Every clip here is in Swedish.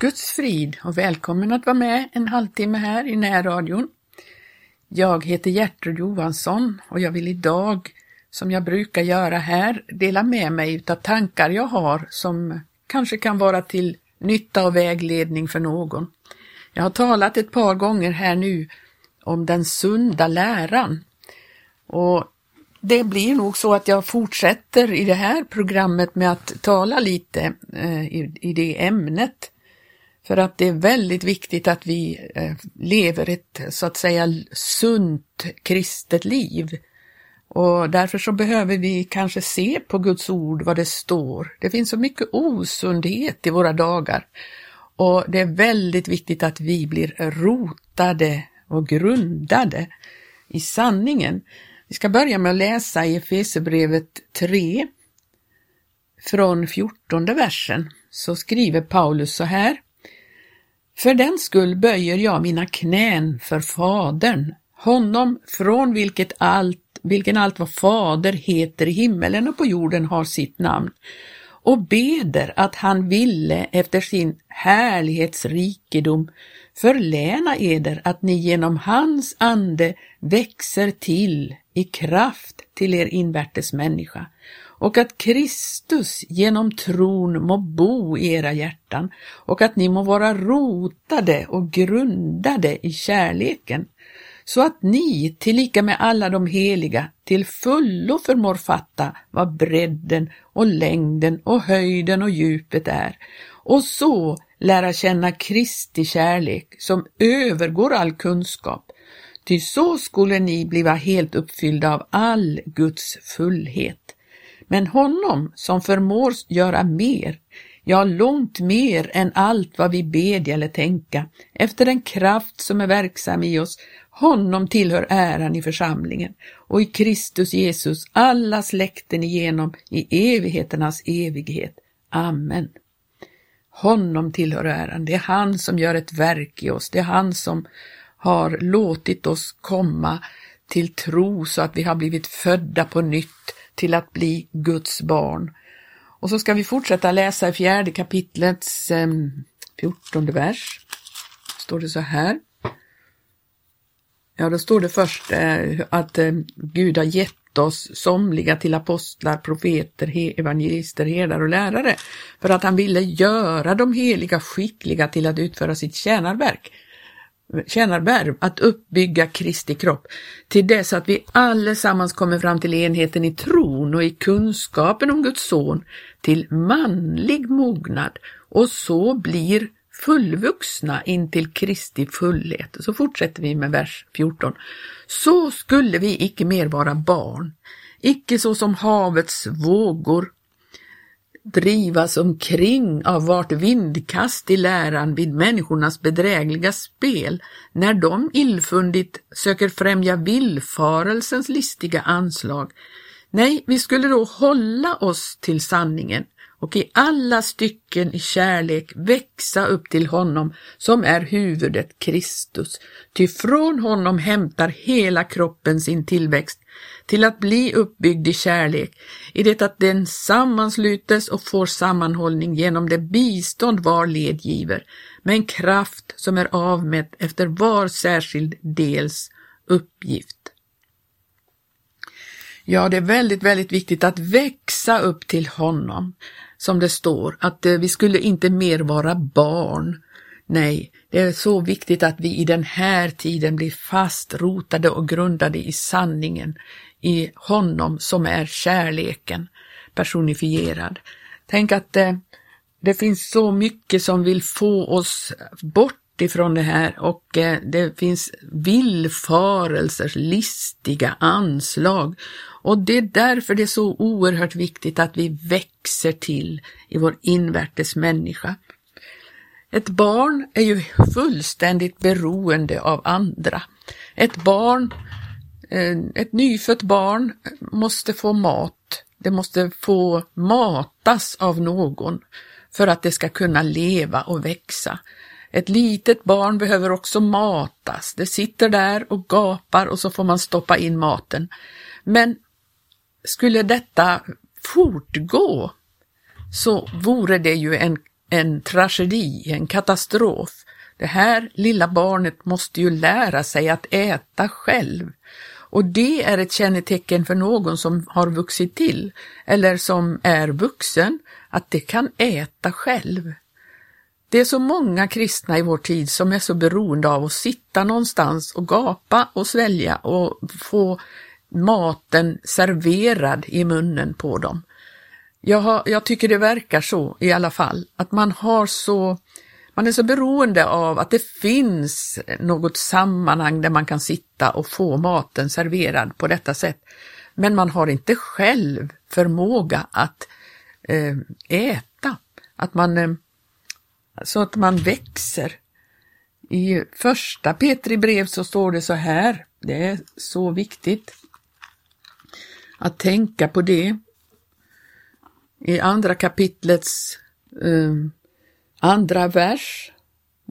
Guds frid och välkommen att vara med en halvtimme här i närradion. Jag heter Gertrud Johansson och jag vill idag, som jag brukar göra här, dela med mig av tankar jag har som kanske kan vara till nytta och vägledning för någon. Jag har talat ett par gånger här nu om den sunda läran och det blir nog så att jag fortsätter i det här programmet med att tala lite eh, i, i det ämnet. För att det är väldigt viktigt att vi eh, lever ett så att säga sunt kristet liv. Och därför så behöver vi kanske se på Guds ord vad det står. Det finns så mycket osundhet i våra dagar. Och det är väldigt viktigt att vi blir rotade och grundade i sanningen. Vi ska börja med att läsa i Efesierbrevet 3 från 14 versen. Så skriver Paulus så här. För den skull böjer jag mina knän för Fadern, honom från vilket allt, vilken allt vad Fader heter i himmelen och på jorden har sitt namn, och beder att han ville efter sin härlighetsrikedom förläna eder att ni genom hans ande växer till i kraft till er invärtes människa och att Kristus genom tron må bo i era hjärtan och att ni må vara rotade och grundade i kärleken så att ni, tillika med alla de heliga, till fullo förmår fatta vad bredden och längden och höjden och djupet är och så lära känna Kristi kärlek som övergår all kunskap. Ty så skulle ni bliva helt uppfyllda av all Guds fullhet. Men honom som förmår göra mer, ja långt mer än allt vad vi bedja eller tänka, efter den kraft som är verksam i oss, honom tillhör äran i församlingen och i Kristus Jesus alla släkten igenom i evigheternas evighet. Amen. Honom tillhör äran. Det är han som gör ett verk i oss. Det är han som har låtit oss komma till tro så att vi har blivit födda på nytt till att bli Guds barn. Och så ska vi fortsätta läsa i fjärde kapitlets eh, fjortonde vers. Står det så här. Ja, då står det först eh, att eh, Gud har gett oss somliga till apostlar, profeter, evangelister, herdar och lärare för att han ville göra de heliga skickliga till att utföra sitt tjänarverk tjänarvärv att uppbygga Kristi kropp till dess att vi allesammans kommer fram till enheten i tron och i kunskapen om Guds son till manlig mognad och så blir fullvuxna in till Kristi fullhet. Så fortsätter vi med vers 14. Så skulle vi icke mer vara barn, icke så som havets vågor drivas omkring av vart vindkast i läran vid människornas bedrägliga spel, när de illfundigt söker främja villfarelsens listiga anslag. Nej, vi skulle då hålla oss till sanningen och i alla stycken i kärlek växa upp till honom som är huvudet Kristus. Ty från honom hämtar hela kroppen sin tillväxt till att bli uppbyggd i kärlek, i det att den sammanslutes och får sammanhållning genom det bistånd var led giver, med en kraft som är avmätt efter var särskild dels uppgift. Ja, det är väldigt, väldigt viktigt att växa upp till honom som det står, att eh, vi skulle inte mer vara barn. Nej, det är så viktigt att vi i den här tiden blir fast rotade och grundade i sanningen, i honom som är kärleken personifierad. Tänk att det, det finns så mycket som vill få oss bort ifrån det här och eh, det finns villfarelser, listiga anslag och det är därför det är så oerhört viktigt att vi växer till i vår invärtes människa. Ett barn är ju fullständigt beroende av andra. Ett barn, eh, ett nyfött barn måste få mat. Det måste få matas av någon för att det ska kunna leva och växa. Ett litet barn behöver också matas. Det sitter där och gapar och så får man stoppa in maten. Men skulle detta fortgå så vore det ju en en tragedi, en katastrof. Det här lilla barnet måste ju lära sig att äta själv. Och det är ett kännetecken för någon som har vuxit till eller som är vuxen, att det kan äta själv. Det är så många kristna i vår tid som är så beroende av att sitta någonstans och gapa och svälja och få maten serverad i munnen på dem. Jag, har, jag tycker det verkar så i alla fall, att man har så man är så beroende av att det finns något sammanhang där man kan sitta och få maten serverad på detta sätt. Men man har inte själv förmåga att eh, äta, att man, eh, så att man växer. I första Petri brev så står det så här, det är så viktigt att tänka på det. I andra kapitlets eh, andra vers.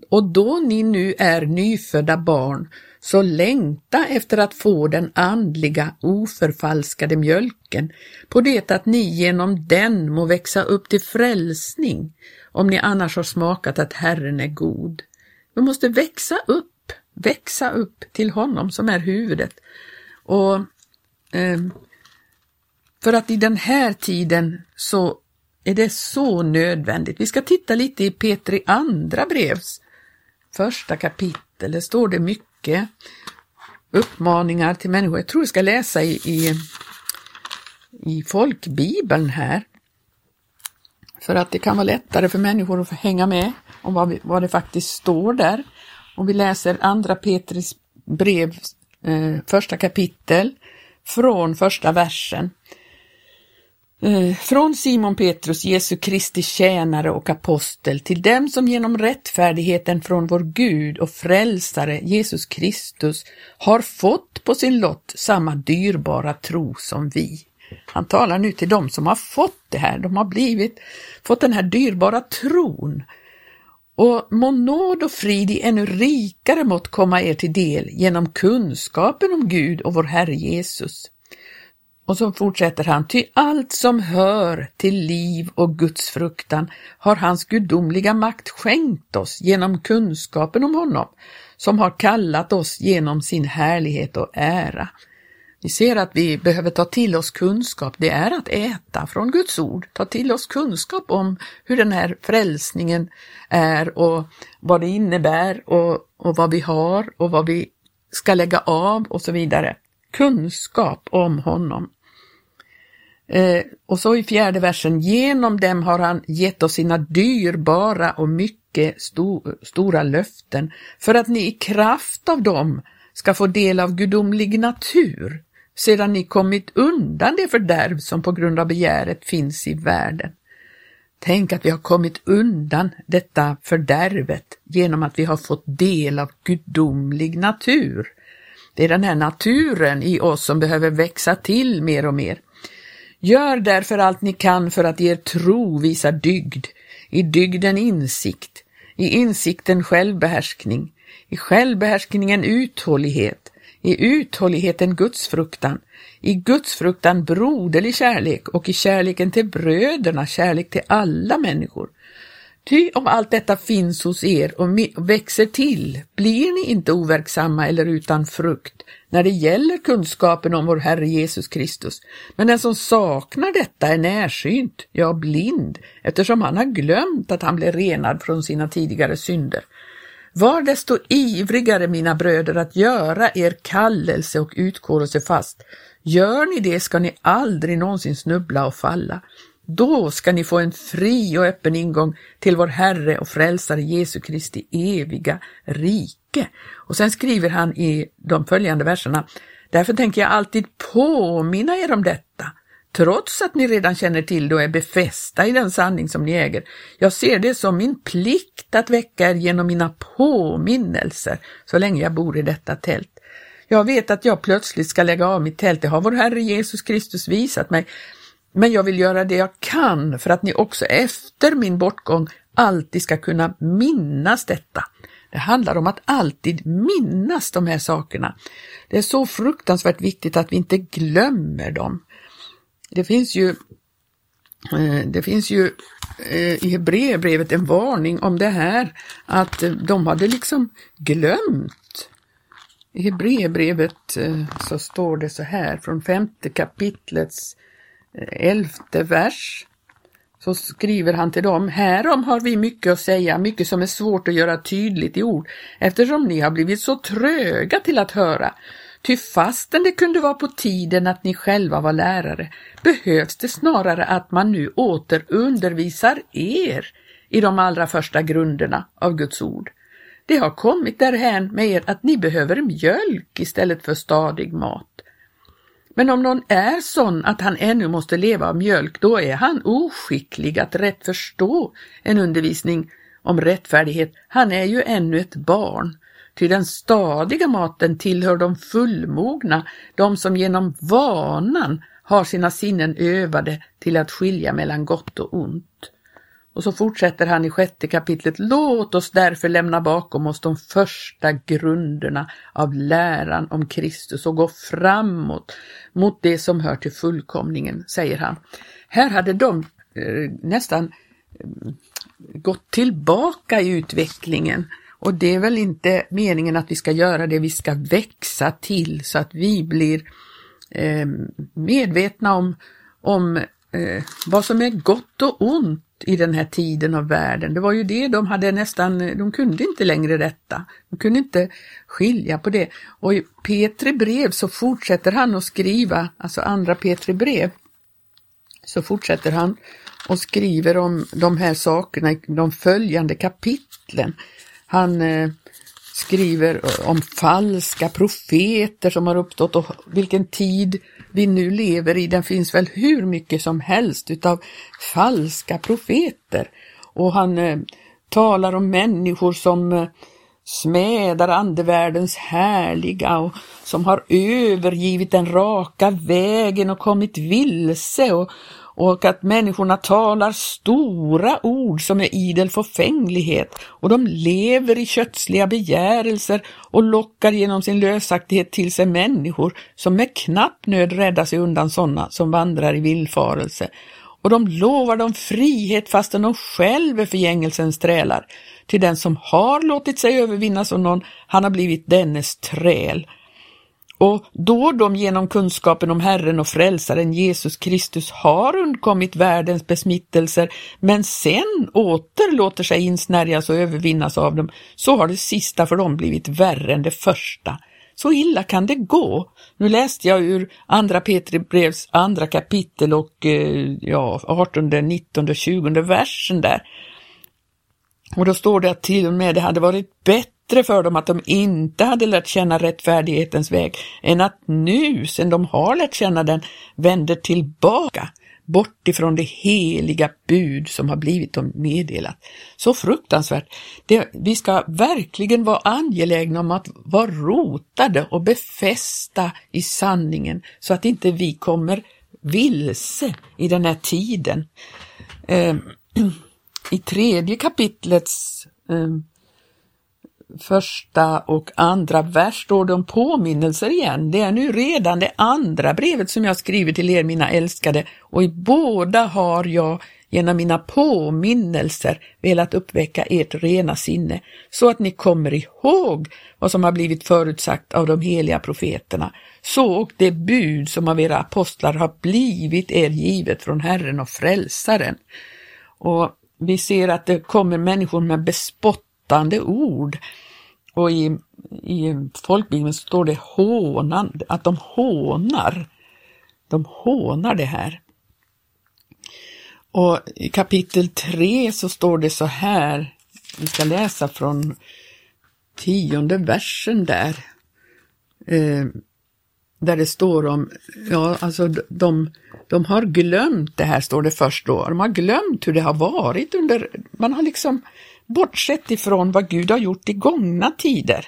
Och då ni nu är nyfödda barn, så längta efter att få den andliga oförfalskade mjölken, på det att ni genom den må växa upp till frälsning, om ni annars har smakat att Herren är god. Vi måste växa upp, växa upp till honom som är huvudet. Och eh, för att i den här tiden så är det så nödvändigt. Vi ska titta lite i Petri andra brevs första kapitel. Där står det mycket uppmaningar till människor. Jag tror jag ska läsa i, i, i folkbibeln här. För att det kan vara lättare för människor att hänga med om vad, vi, vad det faktiskt står där. Om vi läser andra Petris brev, eh, första kapitel, från första versen. Eh, från Simon Petrus, Jesu Kristi tjänare och apostel, till dem som genom rättfärdigheten från vår Gud och frälsare Jesus Kristus har fått på sin lott samma dyrbara tro som vi. Han talar nu till dem som har fått det här, de har blivit, fått den här dyrbara tron. Och må nåd och frid i ännu rikare mått komma er till del genom kunskapen om Gud och vår Herre Jesus och så fortsätter han, ty allt som hör till liv och Guds fruktan har hans gudomliga makt skänkt oss genom kunskapen om honom, som har kallat oss genom sin härlighet och ära. Vi ser att vi behöver ta till oss kunskap, det är att äta från Guds ord, ta till oss kunskap om hur den här frälsningen är och vad det innebär och, och vad vi har och vad vi ska lägga av och så vidare. Kunskap om honom. Eh, och så i fjärde versen, genom dem har han gett oss sina dyrbara och mycket sto stora löften för att ni i kraft av dem ska få del av gudomlig natur sedan ni kommit undan det fördärv som på grund av begäret finns i världen. Tänk att vi har kommit undan detta fördärvet genom att vi har fått del av gudomlig natur. Det är den här naturen i oss som behöver växa till mer och mer. Gör därför allt ni kan för att er tro visar dygd, i dygden insikt, i insikten självbehärskning, i självbehärskningen uthållighet, i uthålligheten gudsfruktan, i gudsfruktan broderlig kärlek och i kärleken till bröderna kärlek till alla människor. Ty om allt detta finns hos er och växer till, blir ni inte overksamma eller utan frukt när det gäller kunskapen om vår Herre Jesus Kristus. Men den som saknar detta är närsynt, ja blind, eftersom han har glömt att han blev renad från sina tidigare synder. Var desto ivrigare, mina bröder, att göra er kallelse och utkårelse fast. Gör ni det ska ni aldrig någonsin snubbla och falla. Då ska ni få en fri och öppen ingång till vår Herre och Frälsare Jesu Kristi eviga rike. Och sen skriver han i de följande verserna, därför tänker jag alltid påminna er om detta, trots att ni redan känner till det och är befästa i den sanning som ni äger. Jag ser det som min plikt att väcka er genom mina påminnelser så länge jag bor i detta tält. Jag vet att jag plötsligt ska lägga av mitt tält, det har vår Herre Jesus Kristus visat mig, men jag vill göra det jag kan för att ni också efter min bortgång alltid ska kunna minnas detta. Det handlar om att alltid minnas de här sakerna. Det är så fruktansvärt viktigt att vi inte glömmer dem. Det finns ju eh, det finns ju eh, i Hebreerbrevet en varning om det här, att eh, de hade liksom glömt. I Hebreerbrevet så står det så här från femte kapitlets elfte vers. Så skriver han till dem, härom har vi mycket att säga, mycket som är svårt att göra tydligt i ord, eftersom ni har blivit så tröga till att höra. Ty fastän det kunde vara på tiden att ni själva var lärare, behövs det snarare att man nu åter undervisar er i de allra första grunderna av Guds ord. Det har kommit därhän med er att ni behöver mjölk istället för stadig mat. Men om någon är sån att han ännu måste leva av mjölk, då är han oskicklig att rätt förstå en undervisning om rättfärdighet. Han är ju ännu ett barn. Ty den stadiga maten tillhör de fullmogna, de som genom vanan har sina sinnen övade till att skilja mellan gott och ont. Och så fortsätter han i sjätte kapitlet. Låt oss därför lämna bakom oss de första grunderna av läran om Kristus och gå framåt mot det som hör till fullkomningen, säger han. Här hade de eh, nästan eh, gått tillbaka i utvecklingen och det är väl inte meningen att vi ska göra det, vi ska växa till så att vi blir eh, medvetna om, om eh, vad som är gott och ont i den här tiden av världen. Det var ju det de hade nästan, de kunde inte längre detta. De kunde inte skilja på det. Och i Petri brev så fortsätter han att skriva, alltså andra Petri brev, så fortsätter han och skriver om de här sakerna i de följande kapitlen. Han eh, skriver om falska profeter som har uppstått och vilken tid vi nu lever i. Den finns väl hur mycket som helst utav falska profeter. Och han eh, talar om människor som eh, smädar andevärldens härliga och som har övergivit den raka vägen och kommit vilse och, och att människorna talar stora ord som är idel förfänglighet och de lever i kötsliga begärelser och lockar genom sin lösaktighet till sig människor som med knapp nöd räddar sig undan sådana som vandrar i villfarelse. Och de lovar dem frihet fastän de själva är förgängelsens trälar. Till den som har låtit sig övervinnas av någon, han har blivit dennes träl och då de genom kunskapen om Herren och Frälsaren Jesus Kristus har undkommit världens besmittelser, men sen åter låter sig insnärjas och övervinnas av dem, så har det sista för dem blivit värre än det första. Så illa kan det gå. Nu läste jag ur andra Petri brevs andra kapitel och eh, ja, 18, 19, 20 versen där. Och då står det att till och med det hade varit bättre bättre för dem att de inte hade lärt känna rättfärdighetens väg än att nu, sedan de har lärt känna den, vänder tillbaka bort ifrån det heliga bud som har blivit dem meddelat. Så fruktansvärt. Det, vi ska verkligen vara angelägna om att vara rotade och befästa i sanningen så att inte vi kommer vilse i den här tiden. Eh, I tredje kapitlets eh, första och andra vers står det om påminnelser igen. Det är nu redan det andra brevet som jag skriver till er mina älskade och i båda har jag genom mina påminnelser velat uppväcka ert rena sinne så att ni kommer ihåg vad som har blivit förutsagt av de heliga profeterna. Så och det bud som av era apostlar har blivit er givet från Herren och Frälsaren. Och vi ser att det kommer människor med bespott spottande ord. Och i, i folkbibeln står det hånan, att de hånar. De hånar det här. Och i kapitel 3 så står det så här, vi ska läsa från tionde versen där, eh, där det står om, ja alltså de, de har glömt det här står det först då, de har glömt hur det har varit under, man har liksom bortsett ifrån vad Gud har gjort i gångna tider.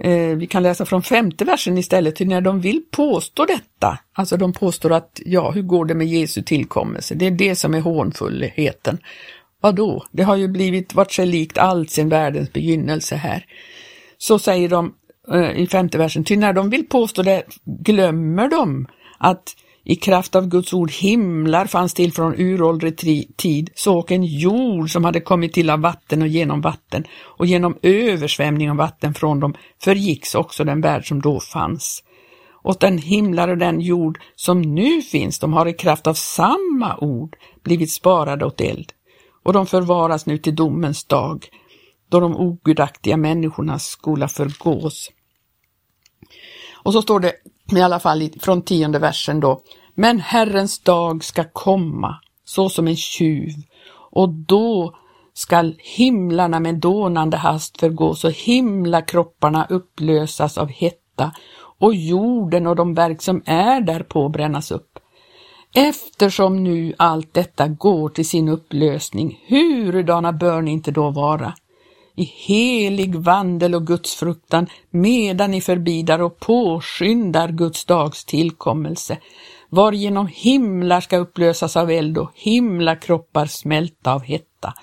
Eh, vi kan läsa från femte versen istället, till när de vill påstå detta, alltså de påstår att, ja, hur går det med Jesu tillkommelse? Det är det som är hånfullheten. Vadå? Det har ju blivit vart sig likt allt sin världens begynnelse här. Så säger de eh, i femte versen, till när de vill påstå det glömmer de att i kraft av Guds ord himlar fanns till från uråldrig tid, så och en jord som hade kommit till av vatten och genom vatten, och genom översvämning av vatten från dem förgicks också den värld som då fanns. Och den himlar och den jord som nu finns, de har i kraft av samma ord blivit sparade åt eld, och de förvaras nu till domens dag, då de ogudaktiga människornas skola förgås. Och så står det i alla fall från tionde versen då, men Herrens dag ska komma så som en tjuv och då skall himlarna med dånande hast förgås och himlakropparna upplösas av hetta och jorden och de verk som är därpå brännas upp. Eftersom nu allt detta går till sin upplösning, hurudana bör ni inte då vara? I helig vandel och gudsfruktan medan ni förbidar och påskyndar Guds dags tillkommelse, varigenom himlar ska upplösas av eld och himlakroppar smälta av hetta.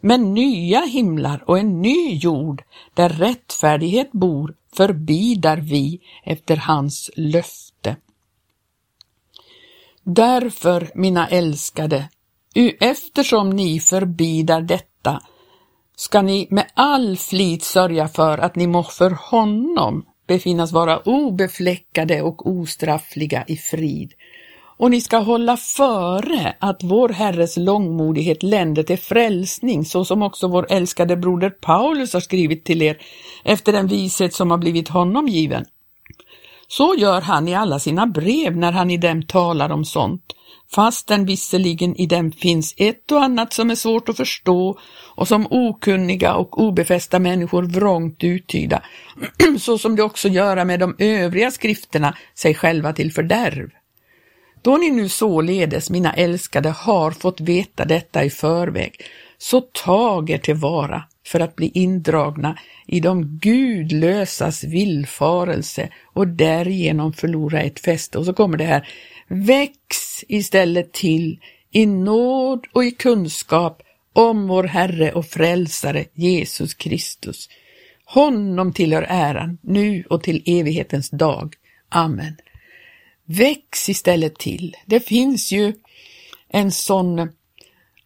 Men nya himlar och en ny jord där rättfärdighet bor förbidar vi efter hans löfte. Därför, mina älskade, eftersom ni förbidar detta, ska ni med all flit sörja för att ni må för honom befinnas vara obefläckade och ostraffliga i frid. Och ni ska hålla före att vår Herres långmodighet länder till frälsning, så som också vår älskade broder Paulus har skrivit till er efter den vishet som har blivit honom given. Så gör han i alla sina brev när han i dem talar om sånt, fastän visserligen i dem finns ett och annat som är svårt att förstå och som okunniga och obefästa människor vrångt uttyda, så som det också göra med de övriga skrifterna sig själva till fördärv. Då ni nu således, mina älskade, har fått veta detta i förväg, så tag er tillvara för att bli indragna i de gudlösas villfarelse och därigenom förlora ett fäste. Och så kommer det här, väx istället till i nåd och i kunskap om vår Herre och Frälsare Jesus Kristus. Honom tillhör äran nu och till evighetens dag. Amen. Väx istället till. Det finns ju en sån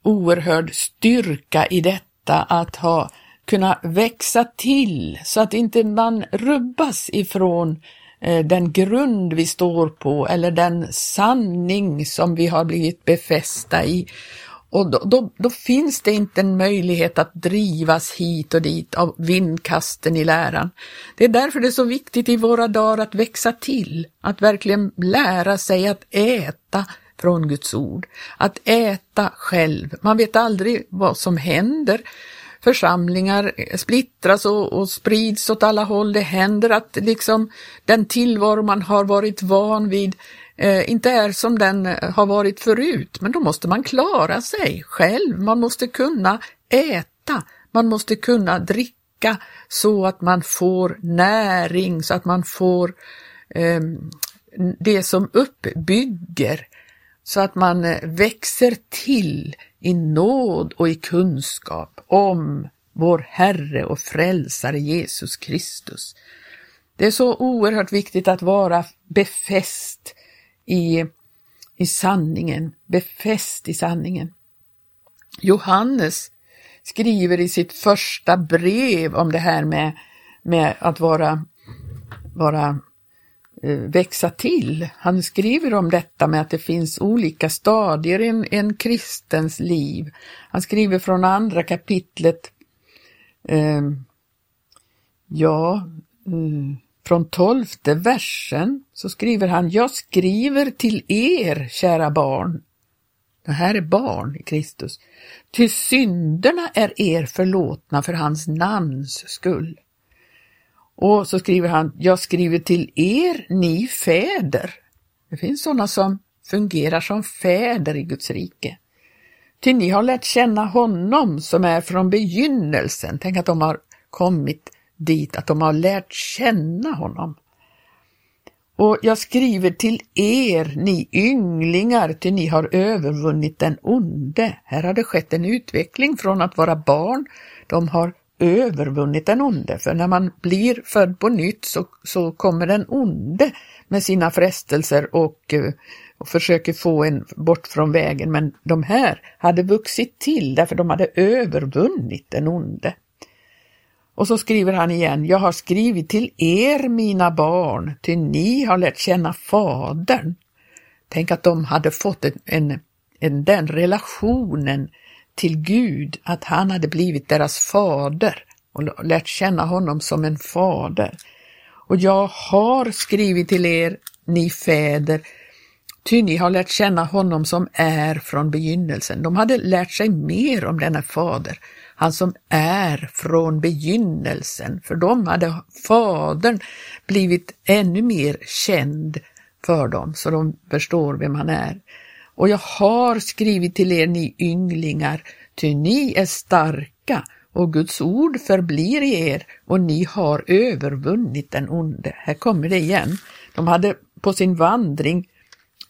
oerhörd styrka i detta att ha kunna växa till så att inte man rubbas ifrån eh, den grund vi står på eller den sanning som vi har blivit befästa i. Och då, då, då, finns det inte en möjlighet att drivas hit och dit av vindkasten i läran. Det är därför det är så viktigt i våra dagar att växa till, att verkligen lära sig att äta från Guds ord, att äta själv. Man vet aldrig vad som händer. Församlingar splittras och, och sprids åt alla håll. Det händer att liksom den tillvaro man har varit van vid eh, inte är som den eh, har varit förut, men då måste man klara sig själv. Man måste kunna äta, man måste kunna dricka så att man får näring, så att man får eh, det som uppbygger, så att man eh, växer till i nåd och i kunskap om vår Herre och Frälsare Jesus Kristus. Det är så oerhört viktigt att vara befäst i, i sanningen, befäst i sanningen. Johannes skriver i sitt första brev om det här med, med att vara, vara Eh, växa till. Han skriver om detta med att det finns olika stadier i en, en kristens liv. Han skriver från andra kapitlet, eh, ja, mm, från tolfte versen så skriver han, jag skriver till er, kära barn. Det här är barn i Kristus. Ty synderna är er förlåtna för hans namns skull. Och så skriver han, jag skriver till er, ni fäder. Det finns sådana som fungerar som fäder i Guds rike. Ty ni har lärt känna honom som är från begynnelsen. Tänk att de har kommit dit att de har lärt känna honom. Och jag skriver till er, ni ynglingar, till ni har övervunnit den onde. Här har det skett en utveckling från att vara barn, de har övervunnit den onde, för när man blir född på nytt så, så kommer den onde med sina frestelser och, eh, och försöker få en bort från vägen, men de här hade vuxit till därför de hade övervunnit den onde. Och så skriver han igen, jag har skrivit till er mina barn, ty ni har lärt känna Fadern. Tänk att de hade fått en, en, en, den relationen till Gud, att han hade blivit deras fader och lärt känna honom som en fader. Och jag har skrivit till er, ni fäder, ty ni har lärt känna honom som är från begynnelsen. De hade lärt sig mer om denna fader, han som är från begynnelsen. För dem hade fadern blivit ännu mer känd för dem, så de förstår vem han är. Och jag har skrivit till er, ni ynglingar, ty ni är starka och Guds ord förblir i er och ni har övervunnit den onde. Här kommer det igen. De hade på sin vandring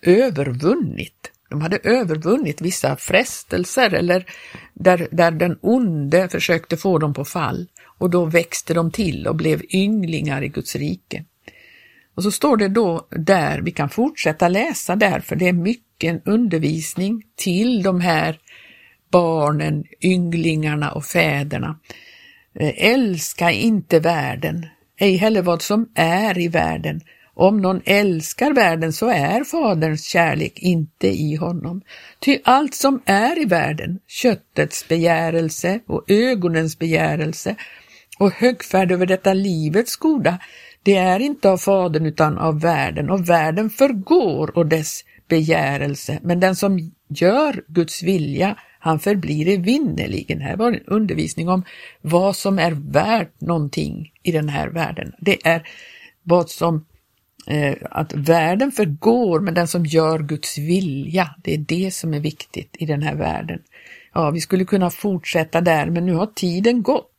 övervunnit. De hade övervunnit vissa frestelser eller där, där den onde försökte få dem på fall och då växte de till och blev ynglingar i Guds rike. Och så står det då där, vi kan fortsätta läsa där, för det är mycket undervisning till de här barnen, ynglingarna och fäderna. Eh, älska inte världen, ej heller vad som är i världen. Om någon älskar världen så är Faderns kärlek inte i honom. Ty allt som är i världen, köttets begärelse och ögonens begärelse och högfärd över detta livets goda, det är inte av Fadern utan av världen och världen förgår och dess begärelse, men den som gör Guds vilja, han förblir evinnerligen. Här var en undervisning om vad som är värt någonting i den här världen. Det är vad som eh, att världen förgår, men den som gör Guds vilja, det är det som är viktigt i den här världen. Ja, vi skulle kunna fortsätta där, men nu har tiden gått.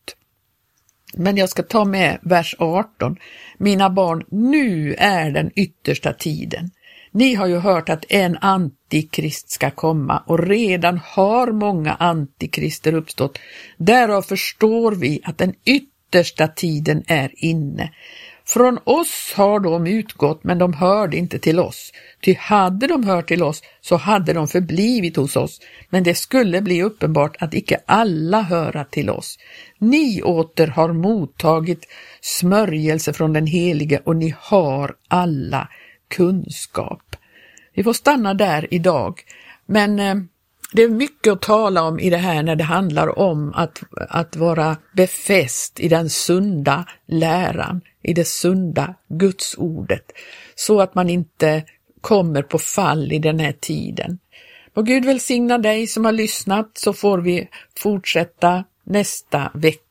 Men jag ska ta med vers 18. Mina barn, nu är den yttersta tiden. Ni har ju hört att en antikrist ska komma och redan har många antikrister uppstått. Därav förstår vi att den yttersta tiden är inne. Från oss har de utgått, men de hörde inte till oss. Ty hade de hört till oss så hade de förblivit hos oss, men det skulle bli uppenbart att icke alla höra till oss. Ni åter har mottagit smörjelse från den helige och ni har alla kunskap. Vi får stanna där idag, men eh, det är mycket att tala om i det här när det handlar om att, att vara befäst i den sunda läran, i det sunda gudsordet, så att man inte kommer på fall i den här tiden. Och Gud välsigna dig som har lyssnat så får vi fortsätta nästa vecka